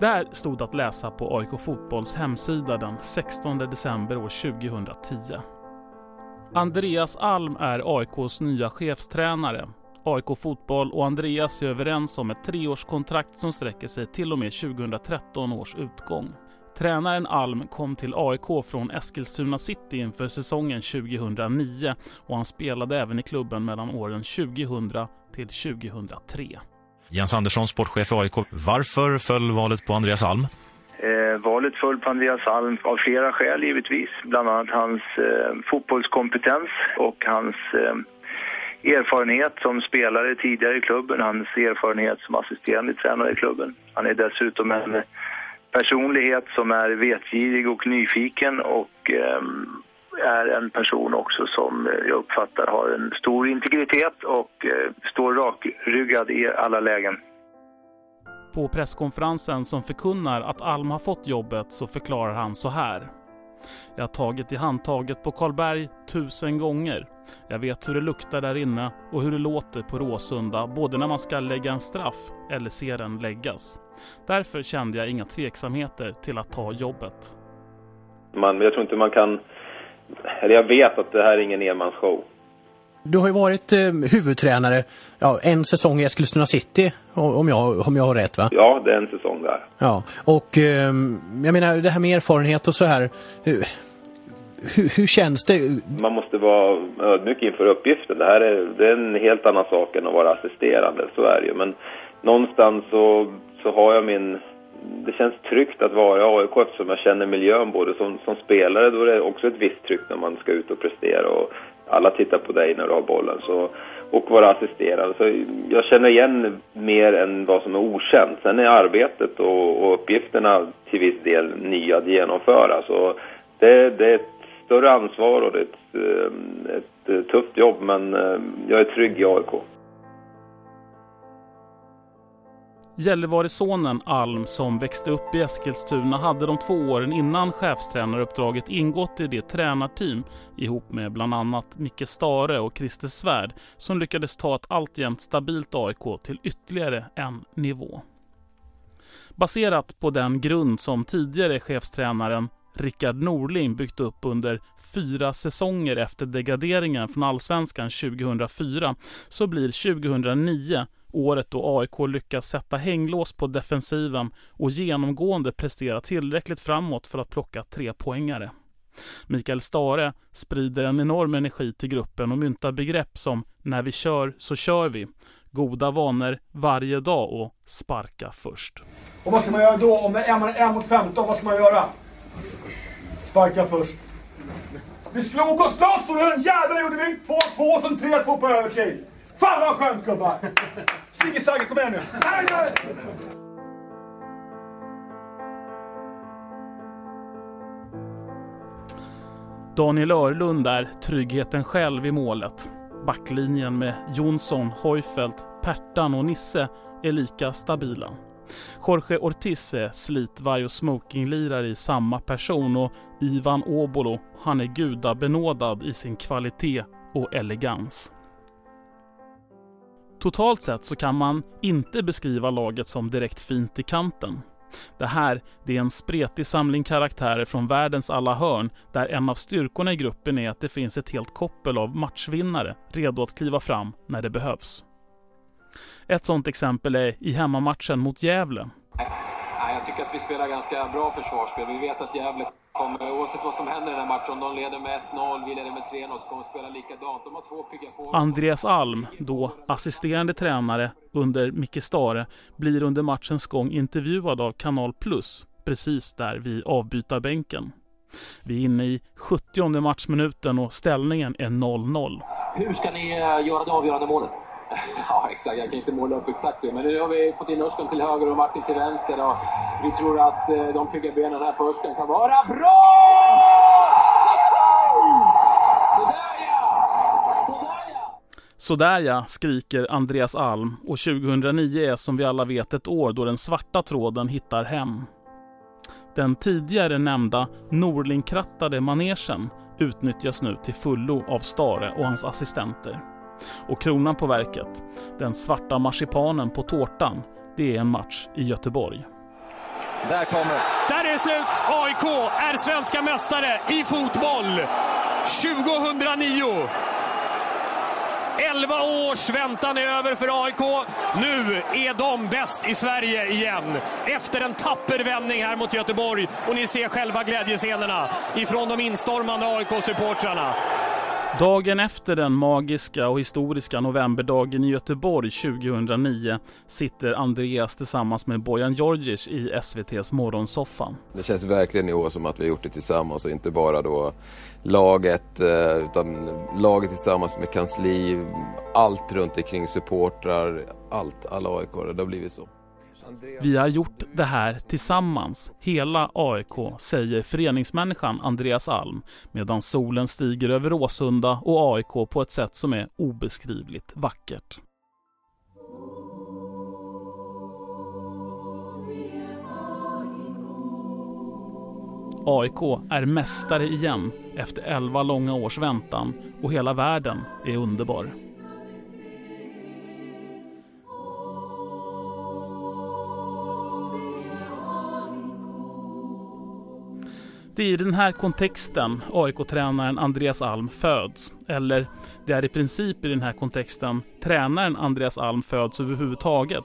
Där stod att läsa på AIK Fotbolls hemsida den 16 december år 2010. Andreas Alm är AIKs nya chefstränare. AIK Fotboll och Andreas är överens om ett treårskontrakt som sträcker sig till och med 2013 års utgång. Tränaren Alm kom till AIK från Eskilstuna City inför säsongen 2009 och han spelade även i klubben mellan åren 2000 till 2003. Jens Andersson, sportchef i AIK. Varför föll valet på Andreas Alm? Eh, valet föll på Andreas Alm av flera skäl givetvis. Bland annat hans eh, fotbollskompetens och hans eh, erfarenhet som spelare tidigare i klubben. Hans erfarenhet som assisterande tränare i klubben. Han är dessutom en personlighet som är vetgirig och nyfiken och eh, är en person också som jag uppfattar har en stor integritet och eh, står rakryggad i alla lägen. På presskonferensen som förkunnar att Alm har fått jobbet så förklarar han så här. Jag har tagit i handtaget på Karlberg tusen gånger. Jag vet hur det luktar där inne och hur det låter på Råsunda, både när man ska lägga en straff eller se den läggas. Därför kände jag inga tveksamheter till att ta jobbet. Man, jag tror inte man kan... Eller jag vet att det här är ingen enmansshow. Du har ju varit eh, huvudtränare ja, en säsong i Eskilstuna City, om jag, om jag har rätt va? Ja, det är en säsong där. Ja, och eh, jag menar det här med erfarenhet och så här. Hur, hur, hur, känns det? Man måste vara ödmjuk inför uppgiften. Det här är, det är en helt annan sak än att vara assisterande, så är det ju. Men någonstans så, så har jag min... Det känns tryggt att vara i AIK eftersom jag känner miljön både som, som spelare, då är det också ett visst tryck när man ska ut och prestera och alla tittar på dig när du har bollen. Så, och vara assisterande. Så jag känner igen mer än vad som är okänt. Sen är arbetet och, och uppgifterna till viss del nya att genomföra. Så det, det är ett större ansvar och det är ett, eh, ett eh, tufft jobb men eh, jag är trygg i AIK. Gällivaresonen Alm som växte upp i Eskilstuna hade de två åren innan chefstränaruppdraget ingått i det tränarteam ihop med bland annat Micke Stare och Christer Svärd som lyckades ta ett alltjämt stabilt AIK till ytterligare en nivå. Baserat på den grund som tidigare chefstränaren Rickard Norling byggt upp under fyra säsonger efter degraderingen från Allsvenskan 2004 så blir 2009 året då AIK lyckas sätta hänglås på defensiven och genomgående prestera tillräckligt framåt för att plocka tre poängare. Mikael Stare sprider en enorm energi till gruppen och myntar begrepp som “när vi kör så kör vi”, goda vanor varje dag och sparka först. Och vad ska man göra då? Om det är man en mot 15, vad ska man göra? Sparka först. Vi slog oss loss och den jäveln gjorde vi 2-2 som 3-2 på övertid. Fan vad skönt gubbar! Sigge Stagge, kom igen nu! Daniel Örlund är tryggheten själv i målet. Backlinjen med Jonsson, Heufelt, Pertan och Nisse är lika stabila. Jorge Ortiz är slitvarg och smokinglirare i samma person och Ivan Obolo, han är gudabenådad i sin kvalitet och elegans. Totalt sett så kan man inte beskriva laget som direkt fint i kanten. Det här det är en spretig samling karaktärer från världens alla hörn där en av styrkorna i gruppen är att det finns ett helt koppel av matchvinnare redo att kliva fram när det behövs. Ett sådant exempel är i hemmamatchen mot Gävle. Jag tycker att vi spelar ganska bra försvarsspel. Vi vet att Gävle kommer, oavsett vad som händer i den här matchen, de leder med 1-0, vi leder med 3-0, så kommer de spela likadant. De har två pigga Andreas Alm, då assisterande tränare under Micke Stare, blir under matchens gång intervjuad av Kanal Plus, precis där vid avbytarbänken. Vi är inne i 70 matchminuten och ställningen är 0-0. Hur ska ni eh, göra det avgörande målet? Ja, exakt. Jag kan inte måla upp exakt hur, men nu har vi fått in Örskan till höger och Martin till vänster. Och vi tror att eh, de pigga benen här på Örskan kan vara bra! Sådär ja! Sådär ja! Sådär ja, skriker Andreas Alm och 2009 är som vi alla vet ett år då den svarta tråden hittar hem. Den tidigare nämnda Norlingkrattade manegen utnyttjas nu till fullo av Stare och hans assistenter. Och kronan på verket, den svarta marsipanen på tårtan, det är en match i Göteborg. Där kommer Där är det slut! AIK är svenska mästare i fotboll 2009. 11 års väntan är över för AIK. Nu är de bäst i Sverige igen. Efter en tapper vändning här mot Göteborg. Och ni ser själva glädjescenerna ifrån de instormande AIK-supportrarna. Dagen efter den magiska och historiska novemberdagen i Göteborg 2009 sitter Andreas tillsammans med Bojan Djordjic i SVTs morgonsoffa. Det känns verkligen i år som att vi har gjort det tillsammans och inte bara då laget eh, utan laget tillsammans med kansli, allt runt omkring supportrar, allt, alla AIK, det har blivit så. Vi har gjort det här tillsammans, hela AIK, säger föreningsmänniskan Andreas Alm medan solen stiger över Råsunda och AIK på ett sätt som är obeskrivligt vackert. AIK är mästare igen efter 11 långa års väntan och hela världen är underbar. Det är i den här kontexten AIK-tränaren Andreas Alm föds. Eller det är i princip i den här kontexten tränaren Andreas Alm föds överhuvudtaget.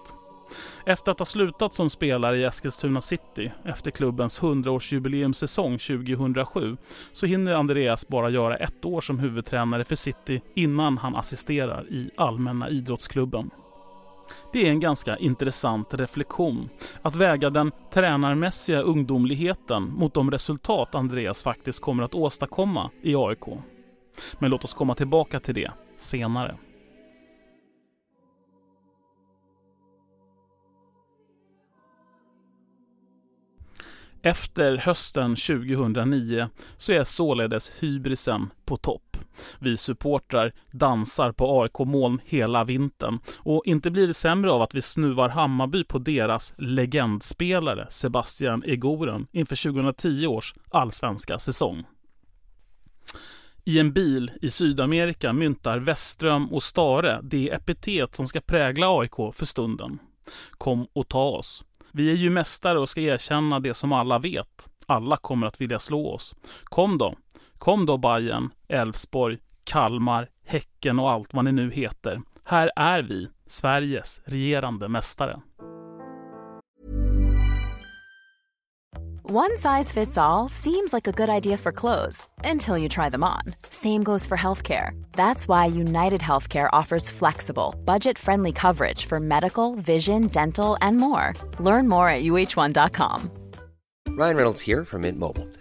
Efter att ha slutat som spelare i Eskilstuna City efter klubbens 100-årsjubileumssäsong 2007 så hinner Andreas bara göra ett år som huvudtränare för City innan han assisterar i Allmänna idrottsklubben. Det är en ganska intressant reflektion. Att väga den tränarmässiga ungdomligheten mot de resultat Andreas faktiskt kommer att åstadkomma i AIK. Men låt oss komma tillbaka till det senare. Efter hösten 2009 så är således hybrisen på topp. Vi supportrar dansar på AIK-moln hela vintern och inte blir det sämre av att vi snuvar Hammarby på deras legendspelare Sebastian Egoren inför 2010 års allsvenska säsong. I en bil i Sydamerika myntar Westström och Stare det epitet som ska prägla AIK för stunden. Kom och ta oss. Vi är ju mästare och ska erkänna det som alla vet. Alla kommer att vilja slå oss. Kom då. Kom då Bayern, Elfsborg, Kalmar, Häcken och allt vad ni nu heter. Här är vi, Sveriges regerande mästare. One size fits all seems like a good idea for clothes until you try them on. Same goes for healthcare. That's why United Healthcare offers flexible, budget friendly coverage for medical, vision, dental, and more. Learn more at uh1.com. Ryan Reynolds here from Mint Mobile.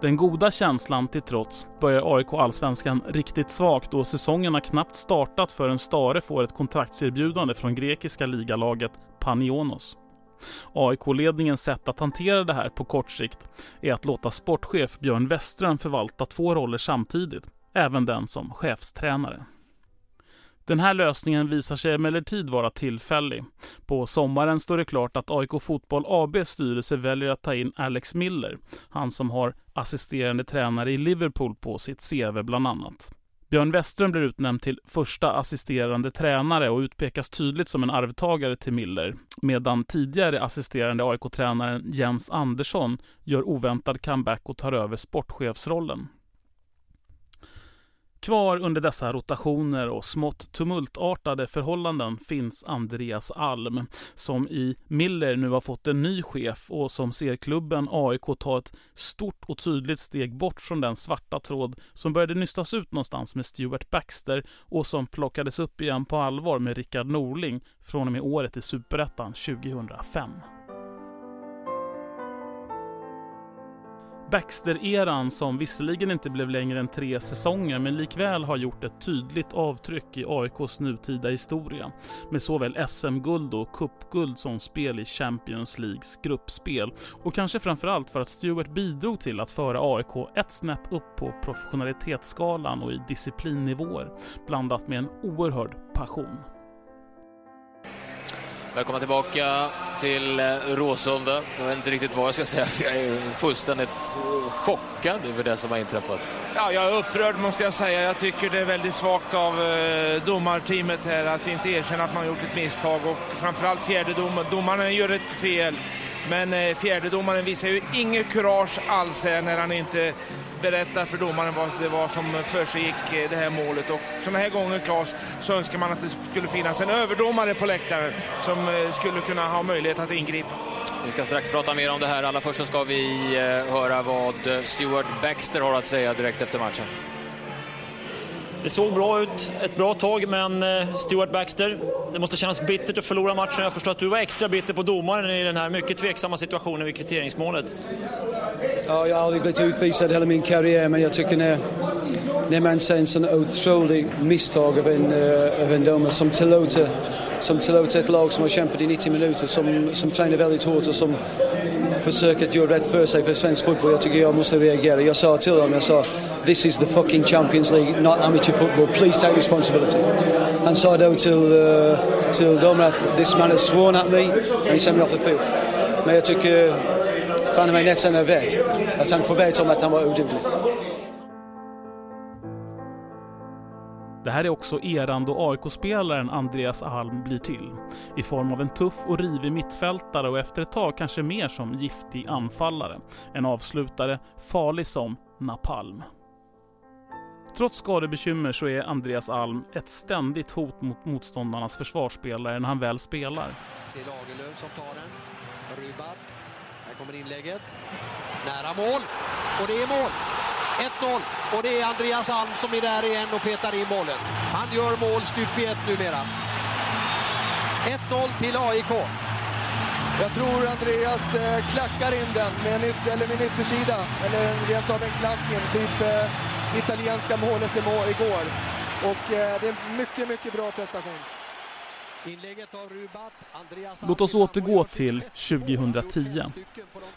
Den goda känslan till trots börjar AIK Allsvenskan riktigt svagt då säsongen har knappt startat förrän Stare får ett kontraktserbjudande från grekiska ligalaget Panionos. AIK-ledningens sätt att hantera det här på kort sikt är att låta sportchef Björn Westström förvalta två roller samtidigt, även den som chefstränare. Den här lösningen visar sig emellertid vara tillfällig. På sommaren står det klart att AIK Fotboll ABs styrelse väljer att ta in Alex Miller, han som har assisterande tränare i Liverpool på sitt CV bland annat. Björn Westström blir utnämnd till första assisterande tränare och utpekas tydligt som en arvtagare till Miller, medan tidigare assisterande AIK-tränaren Jens Andersson gör oväntad comeback och tar över sportchefsrollen. Kvar under dessa rotationer och smått tumultartade förhållanden finns Andreas Alm, som i Miller nu har fått en ny chef och som ser klubben AIK ta ett stort och tydligt steg bort från den svarta tråd som började nystas ut någonstans med Stuart Baxter och som plockades upp igen på allvar med Rickard Norling från och med året i Superettan 2005. Baxter-eran som visserligen inte blev längre än tre säsonger men likväl har gjort ett tydligt avtryck i AIKs nutida historia med såväl SM-guld och cupguld som spel i Champions Leagues gruppspel och kanske framförallt för att Stewart bidrog till att föra AIK ett snäpp upp på professionalitetsskalan och i disciplinnivåer blandat med en oerhörd passion. Välkomna tillbaka till eh, Råsunda. Jag vet inte riktigt vad jag ska säga, för jag är fullständigt eh, chockad över det som har inträffat. Ja, jag är upprörd måste jag säga. Jag tycker det är väldigt svagt av eh, domarteamet här att inte erkänna att man har gjort ett misstag och framförallt fjärde domaren. Domarna gör ett fel, men eh, fjärdedomaren visar ju inget kurage alls här när han inte berättar för domaren vad det var som försiggick eh, det här målet. Och sådana här gånger, Claes, så önskar man att det skulle finnas en överdomare på läktaren som eh, skulle kunna ha möjlighet att ingripa. Vi ska strax prata mer om det här. Allra först så ska vi eh, höra vad eh, Stuart Baxter har att säga direkt efter matchen. Det såg bra ut ett bra tag, men eh, Stuart Baxter, det måste kännas bittert att förlora matchen. Jag förstår att du var extra bitter på domaren i den här mycket tveksamma situationen vid kvitteringsmålet. Ja, jag har aldrig blivit utvisad hela min karriär men jag tycker när, när man ser en sån otrolig misstag av en, uh, av en domare som tillåter, som tillåter ett lag som har kämpat i 90 minuter, som, som tränar väldigt hårt och som försöker göra rätt för sig för svensk fotboll. Jag tycker jag måste reagera. Jag sa till honom, jag sa This is the fucking Champions League, not amateur football. Please take responsibility. Han sa då till, uh, till domaren att this man has sworn at me and he sent me off the field. Men jag tycker fan mig nästan jag vet att han får veta om att han var oduglig. Det här är också eran då AIK-spelaren Andreas Alm blir till. I form av en tuff och rivig mittfältare och efter ett tag kanske mer som giftig anfallare. En avslutare farlig som napalm. Trots skadebekymmer så är Andreas Alm ett ständigt hot mot motståndarnas försvarsspelare när han väl spelar. Det är Lagerlöf som tar den. Rybak kommer inlägget. Nära mål. Och det är mål. 1-0. Och det är Andreas Alm som är där igen och petar in bollen. Han gör mål stup i ett numera. 1-0 till AIK. Jag tror Andreas eh, klackar in den med en, yt eller med en yttersida. Eller rent av en klacken, typ eh, italienska målet igår. Och eh, det är en mycket, mycket bra prestation. Låt oss återgå till 2010.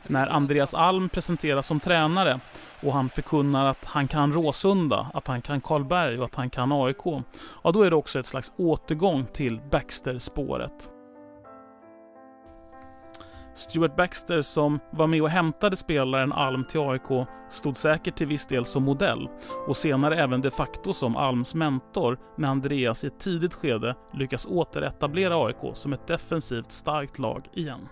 När Andreas Alm presenteras som tränare och han förkunnar att han kan Råsunda, att han kan Karlberg och att han kan AIK. Ja, då är det också ett slags återgång till Baxter-spåret. Stuart Baxter som var med och hämtade spelaren Alm till AIK stod säkert till viss del som modell och senare även de facto som Alms mentor när Andreas i ett tidigt skede lyckas återetablera AIK som ett defensivt starkt lag igen.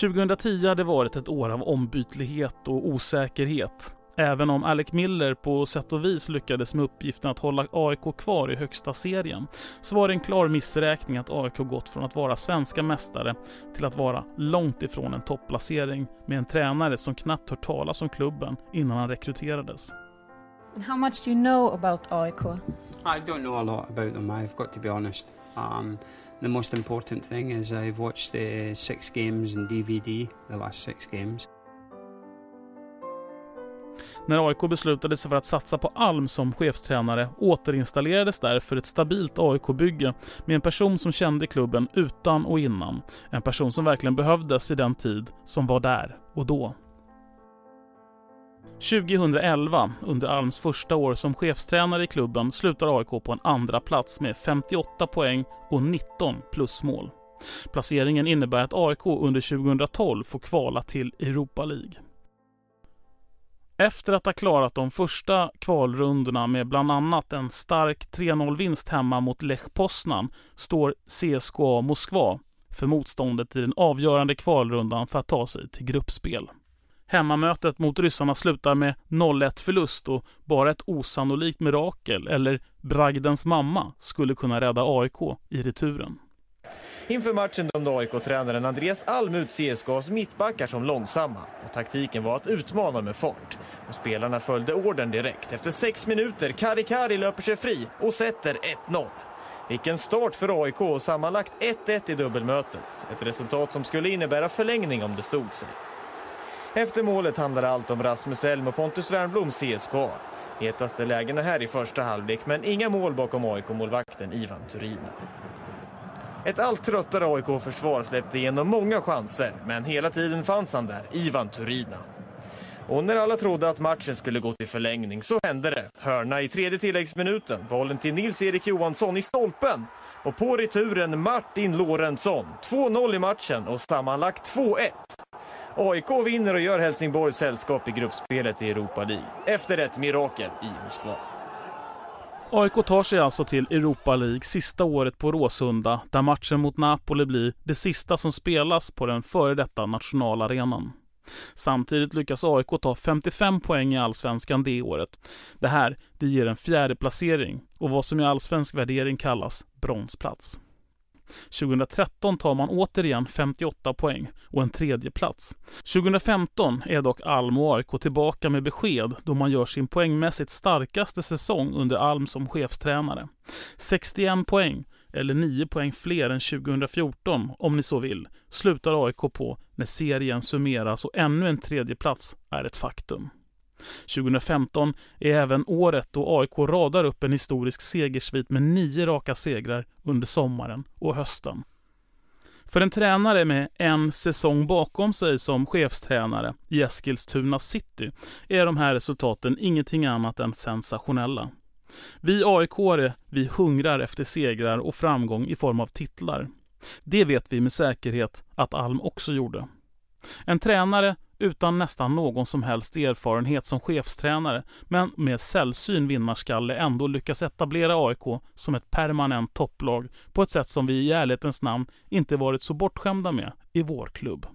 2010 hade varit ett år av ombytlighet och osäkerhet. Även om Alec Miller på sätt och vis lyckades med uppgiften att hålla AIK kvar i högsta serien så var det en klar missräkning att AIK gått från att vara svenska mästare till att vara långt ifrån en topplacering med en tränare som knappt hört talas om klubben innan han rekryterades. How much do you know about AIK? I don't know a lot about them, I've got to be honest. Um, the most important thing is I've watched the six games in DVD, the last six games. När AIK beslutade sig för att satsa på Alm som chefstränare återinstallerades därför ett stabilt AIK-bygge med en person som kände klubben utan och innan. En person som verkligen behövdes i den tid som var där och då. 2011, under Alms första år som chefstränare i klubben, slutar AIK på en andra plats med 58 poäng och 19 plusmål. Placeringen innebär att AIK under 2012 får kvala till Europa League. Efter att ha klarat de första kvalrundorna med bland annat en stark 3-0-vinst hemma mot Lech Poznan står CSKA Moskva för motståndet i den avgörande kvalrundan för att ta sig till gruppspel. Hemmamötet mot ryssarna slutar med 0-1 förlust och bara ett osannolikt mirakel, eller bragdens mamma, skulle kunna rädda AIK i returen. Inför matchen dömde AIK-tränaren Andreas Alm ut CSKAs mittbackar som långsamma och taktiken var att utmana med fart. Och spelarna följde orden direkt. Efter sex minuter, Kari Kari löper sig fri och sätter 1-0. Vilken start för AIK och sammanlagt 1-1 i dubbelmötet. Ett resultat som skulle innebära förlängning om det stod sig. Efter målet handlade allt om Rasmus Elm och Pontus Wernbloom, CSKA. Hetaste lägena här i första halvlek, men inga mål bakom AIK-målvakten Ivan Turina. Ett allt tröttare AIK-försvar släppte igenom många chanser, men hela tiden fanns han där, Ivan Turina. Och när alla trodde att matchen skulle gå till förlängning så hände det. Hörna i tredje tilläggsminuten, bollen till Nils-Erik Johansson i stolpen. Och på returen Martin Lorentzon. 2-0 i matchen och sammanlagt 2-1. AIK vinner och gör Helsingborgs sällskap i gruppspelet i Europa League. Efter ett mirakel i Moskva. AIK tar sig alltså till Europa League sista året på Råsunda där matchen mot Napoli blir det sista som spelas på den före detta nationalarenan. Samtidigt lyckas AIK ta 55 poäng i allsvenskan det året. Det här det ger en fjärde placering och vad som i allsvensk värdering kallas bronsplats. 2013 tar man återigen 58 poäng och en tredje plats. 2015 är dock Alm och AIK tillbaka med besked då man gör sin poängmässigt starkaste säsong under Alm som chefstränare. 61 poäng, eller 9 poäng fler än 2014 om ni så vill, slutar AIK på när serien summeras och ännu en tredje plats är ett faktum. 2015 är även året då AIK radar upp en historisk segersvit med nio raka segrar under sommaren och hösten. För en tränare med en säsong bakom sig som chefstränare i Eskilstuna City är de här resultaten ingenting annat än sensationella. Vi aik vi hungrar efter segrar och framgång i form av titlar. Det vet vi med säkerhet att Alm också gjorde. En tränare utan nästan någon som helst erfarenhet som chefstränare men med sällsyn vinnarskalle ändå lyckas etablera AIK som ett permanent topplag på ett sätt som vi i ärlighetens namn inte varit så bortskämda med i vår klubb.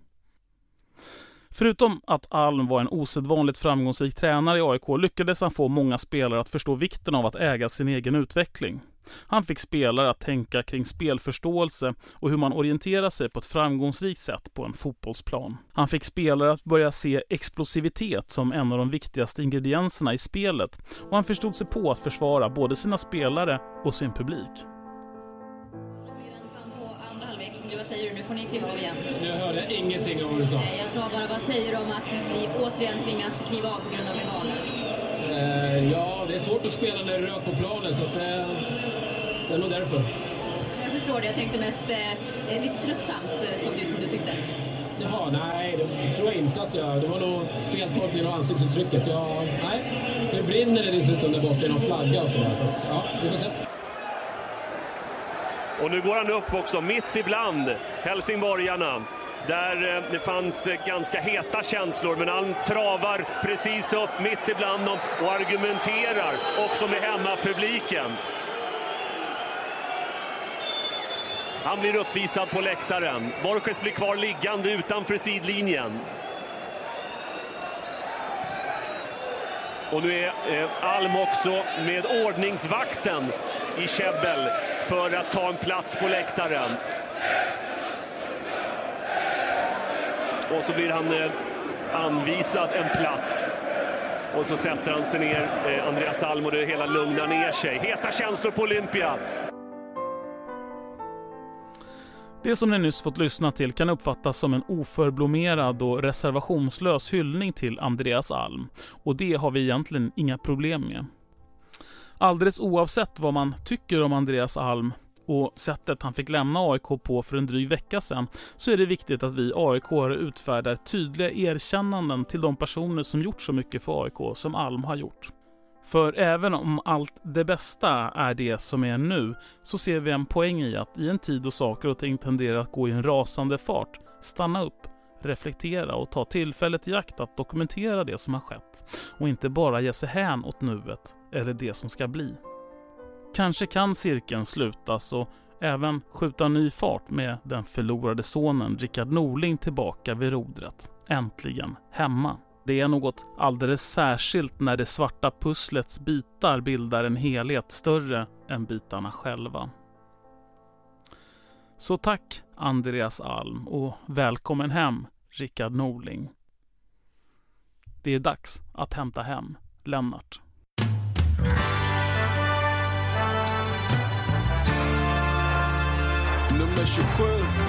Förutom att Alm var en osedvanligt framgångsrik tränare i AIK lyckades han få många spelare att förstå vikten av att äga sin egen utveckling. Han fick spelare att tänka kring spelförståelse och hur man orienterar sig på ett framgångsrikt sätt på en fotbollsplan. Han fick spelare att börja se explosivitet som en av de viktigaste ingredienserna i spelet och han förstod sig på att försvara både sina spelare och sin publik. Vad säger du? Nu får ni kliva av igen. Jag hörde ingenting av vad du sa. Jag sa bara, vad säger du om att ni återigen tvingas kliva av på grund av veganer? Eh, ja, det är svårt att spela när det rök på planen så att, eh, det är nog därför. Jag förstår det. Jag tänkte mest eh, lite tröttsamt eh, såg det ut som du tyckte. Jaha, nej, det tror jag inte att jag... Det var nog feltolkning av ansiktsuttrycket. Jag, nej, det brinner det dessutom där borta i någon flagga och sådär. Så, ja, vi får se. Och nu går han upp också, mitt ibland helsingborgarna. Där eh, det fanns eh, ganska heta känslor, men han travar precis upp mitt ibland dem och argumenterar också med hemmapubliken. Han blir uppvisad på läktaren. Borges blir kvar liggande utanför sidlinjen. Och nu är eh, Alm också med ordningsvakten i käbbel för att ta en plats på läktaren. Och så blir han eh, anvisad en plats. Och så sätter han sig ner, eh, Andreas Alm, och det hela lugnar ner sig. Heta känslor på Olympia. Det som ni nyss fått lyssna till kan uppfattas som en oförblommerad och reservationslös hyllning till Andreas Alm. Och det har vi egentligen inga problem med. Alldeles oavsett vad man tycker om Andreas Alm och sättet han fick lämna AIK på för en dryg vecka sedan så är det viktigt att vi aik utfärdar tydliga erkännanden till de personer som gjort så mycket för AIK som Alm har gjort. För även om allt det bästa är det som är nu, så ser vi en poäng i att i en tid då saker och ting tenderar att gå i en rasande fart, stanna upp, reflektera och ta tillfället i akt att dokumentera det som har skett och inte bara ge sig hän åt nuet eller det som ska bli. Kanske kan cirkeln slutas och även skjuta ny fart med den förlorade sonen Rickard Norling tillbaka vid rodret. Äntligen hemma. Det är något alldeles särskilt när det svarta pusslets bitar bildar en helhet större än bitarna själva. Så tack Andreas Alm och välkommen hem Rickard Norling. Det är dags att hämta hem Lennart. Nummer 27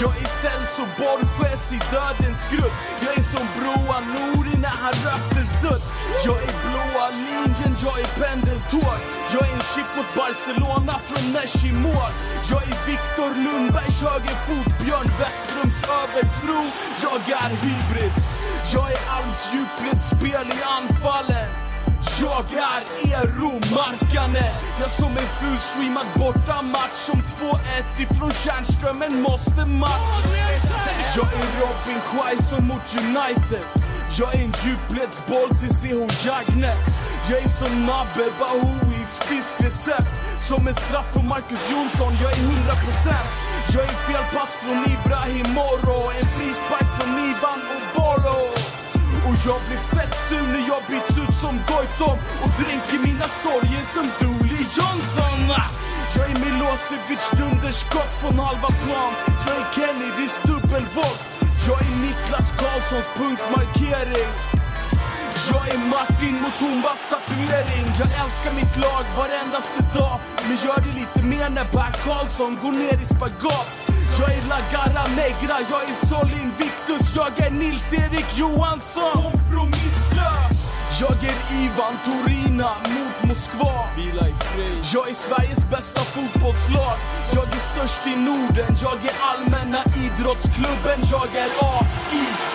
jag är Celso Borges i Dödens grupp. Jag är som Broa Nouri när han rökte sutt. Jag är blåa linjen, jag är pendeltåg. Jag är en chip mot Barcelona från Nesh mål. Jag är Viktor Lundbergs högerfot, Björn Westrums övertro. Jag är hybris. Jag är Alms djupledsspel i anfallen jag är Ero Markkanen Jag som är fullstreamad bortamatch Som 2-1 ifrån Tjärnströmen måste match. Jag är Robin Quaison mot United. Jag är en djupledsboll till CH Jagne Jag är som Nabe Bahouis fiskrecept. Som en straff på Marcus Jonsson Jag är 100% Jag är felpass från Ibrahim Moro En frispark från Ivan Oboro och jag blir fett sur när jag byts ut som Goitom och dränker mina sorger som Dooley Johnson. Jag är Milosevic dunderskott från halva plan. Jag är Kennedys dubbelvolt. Jag är Niklas Karlssons punktmarkering. Jag är Martin mot Tombas tatuering. Jag älskar mitt lag varendaste dag. Men gör det lite mer när Per Karlsson går ner i spagat. Jag är La Garra Negra, jag är Solin Victus, jag är Nils-Erik Johansson. Kompromisslös! Jag är Ivan Torina mot Moskva. Vila i fred. Jag är Sveriges bästa fotbollslag. Jag är störst i Norden. Jag är Allmänna idrottsklubben. Jag är AIK.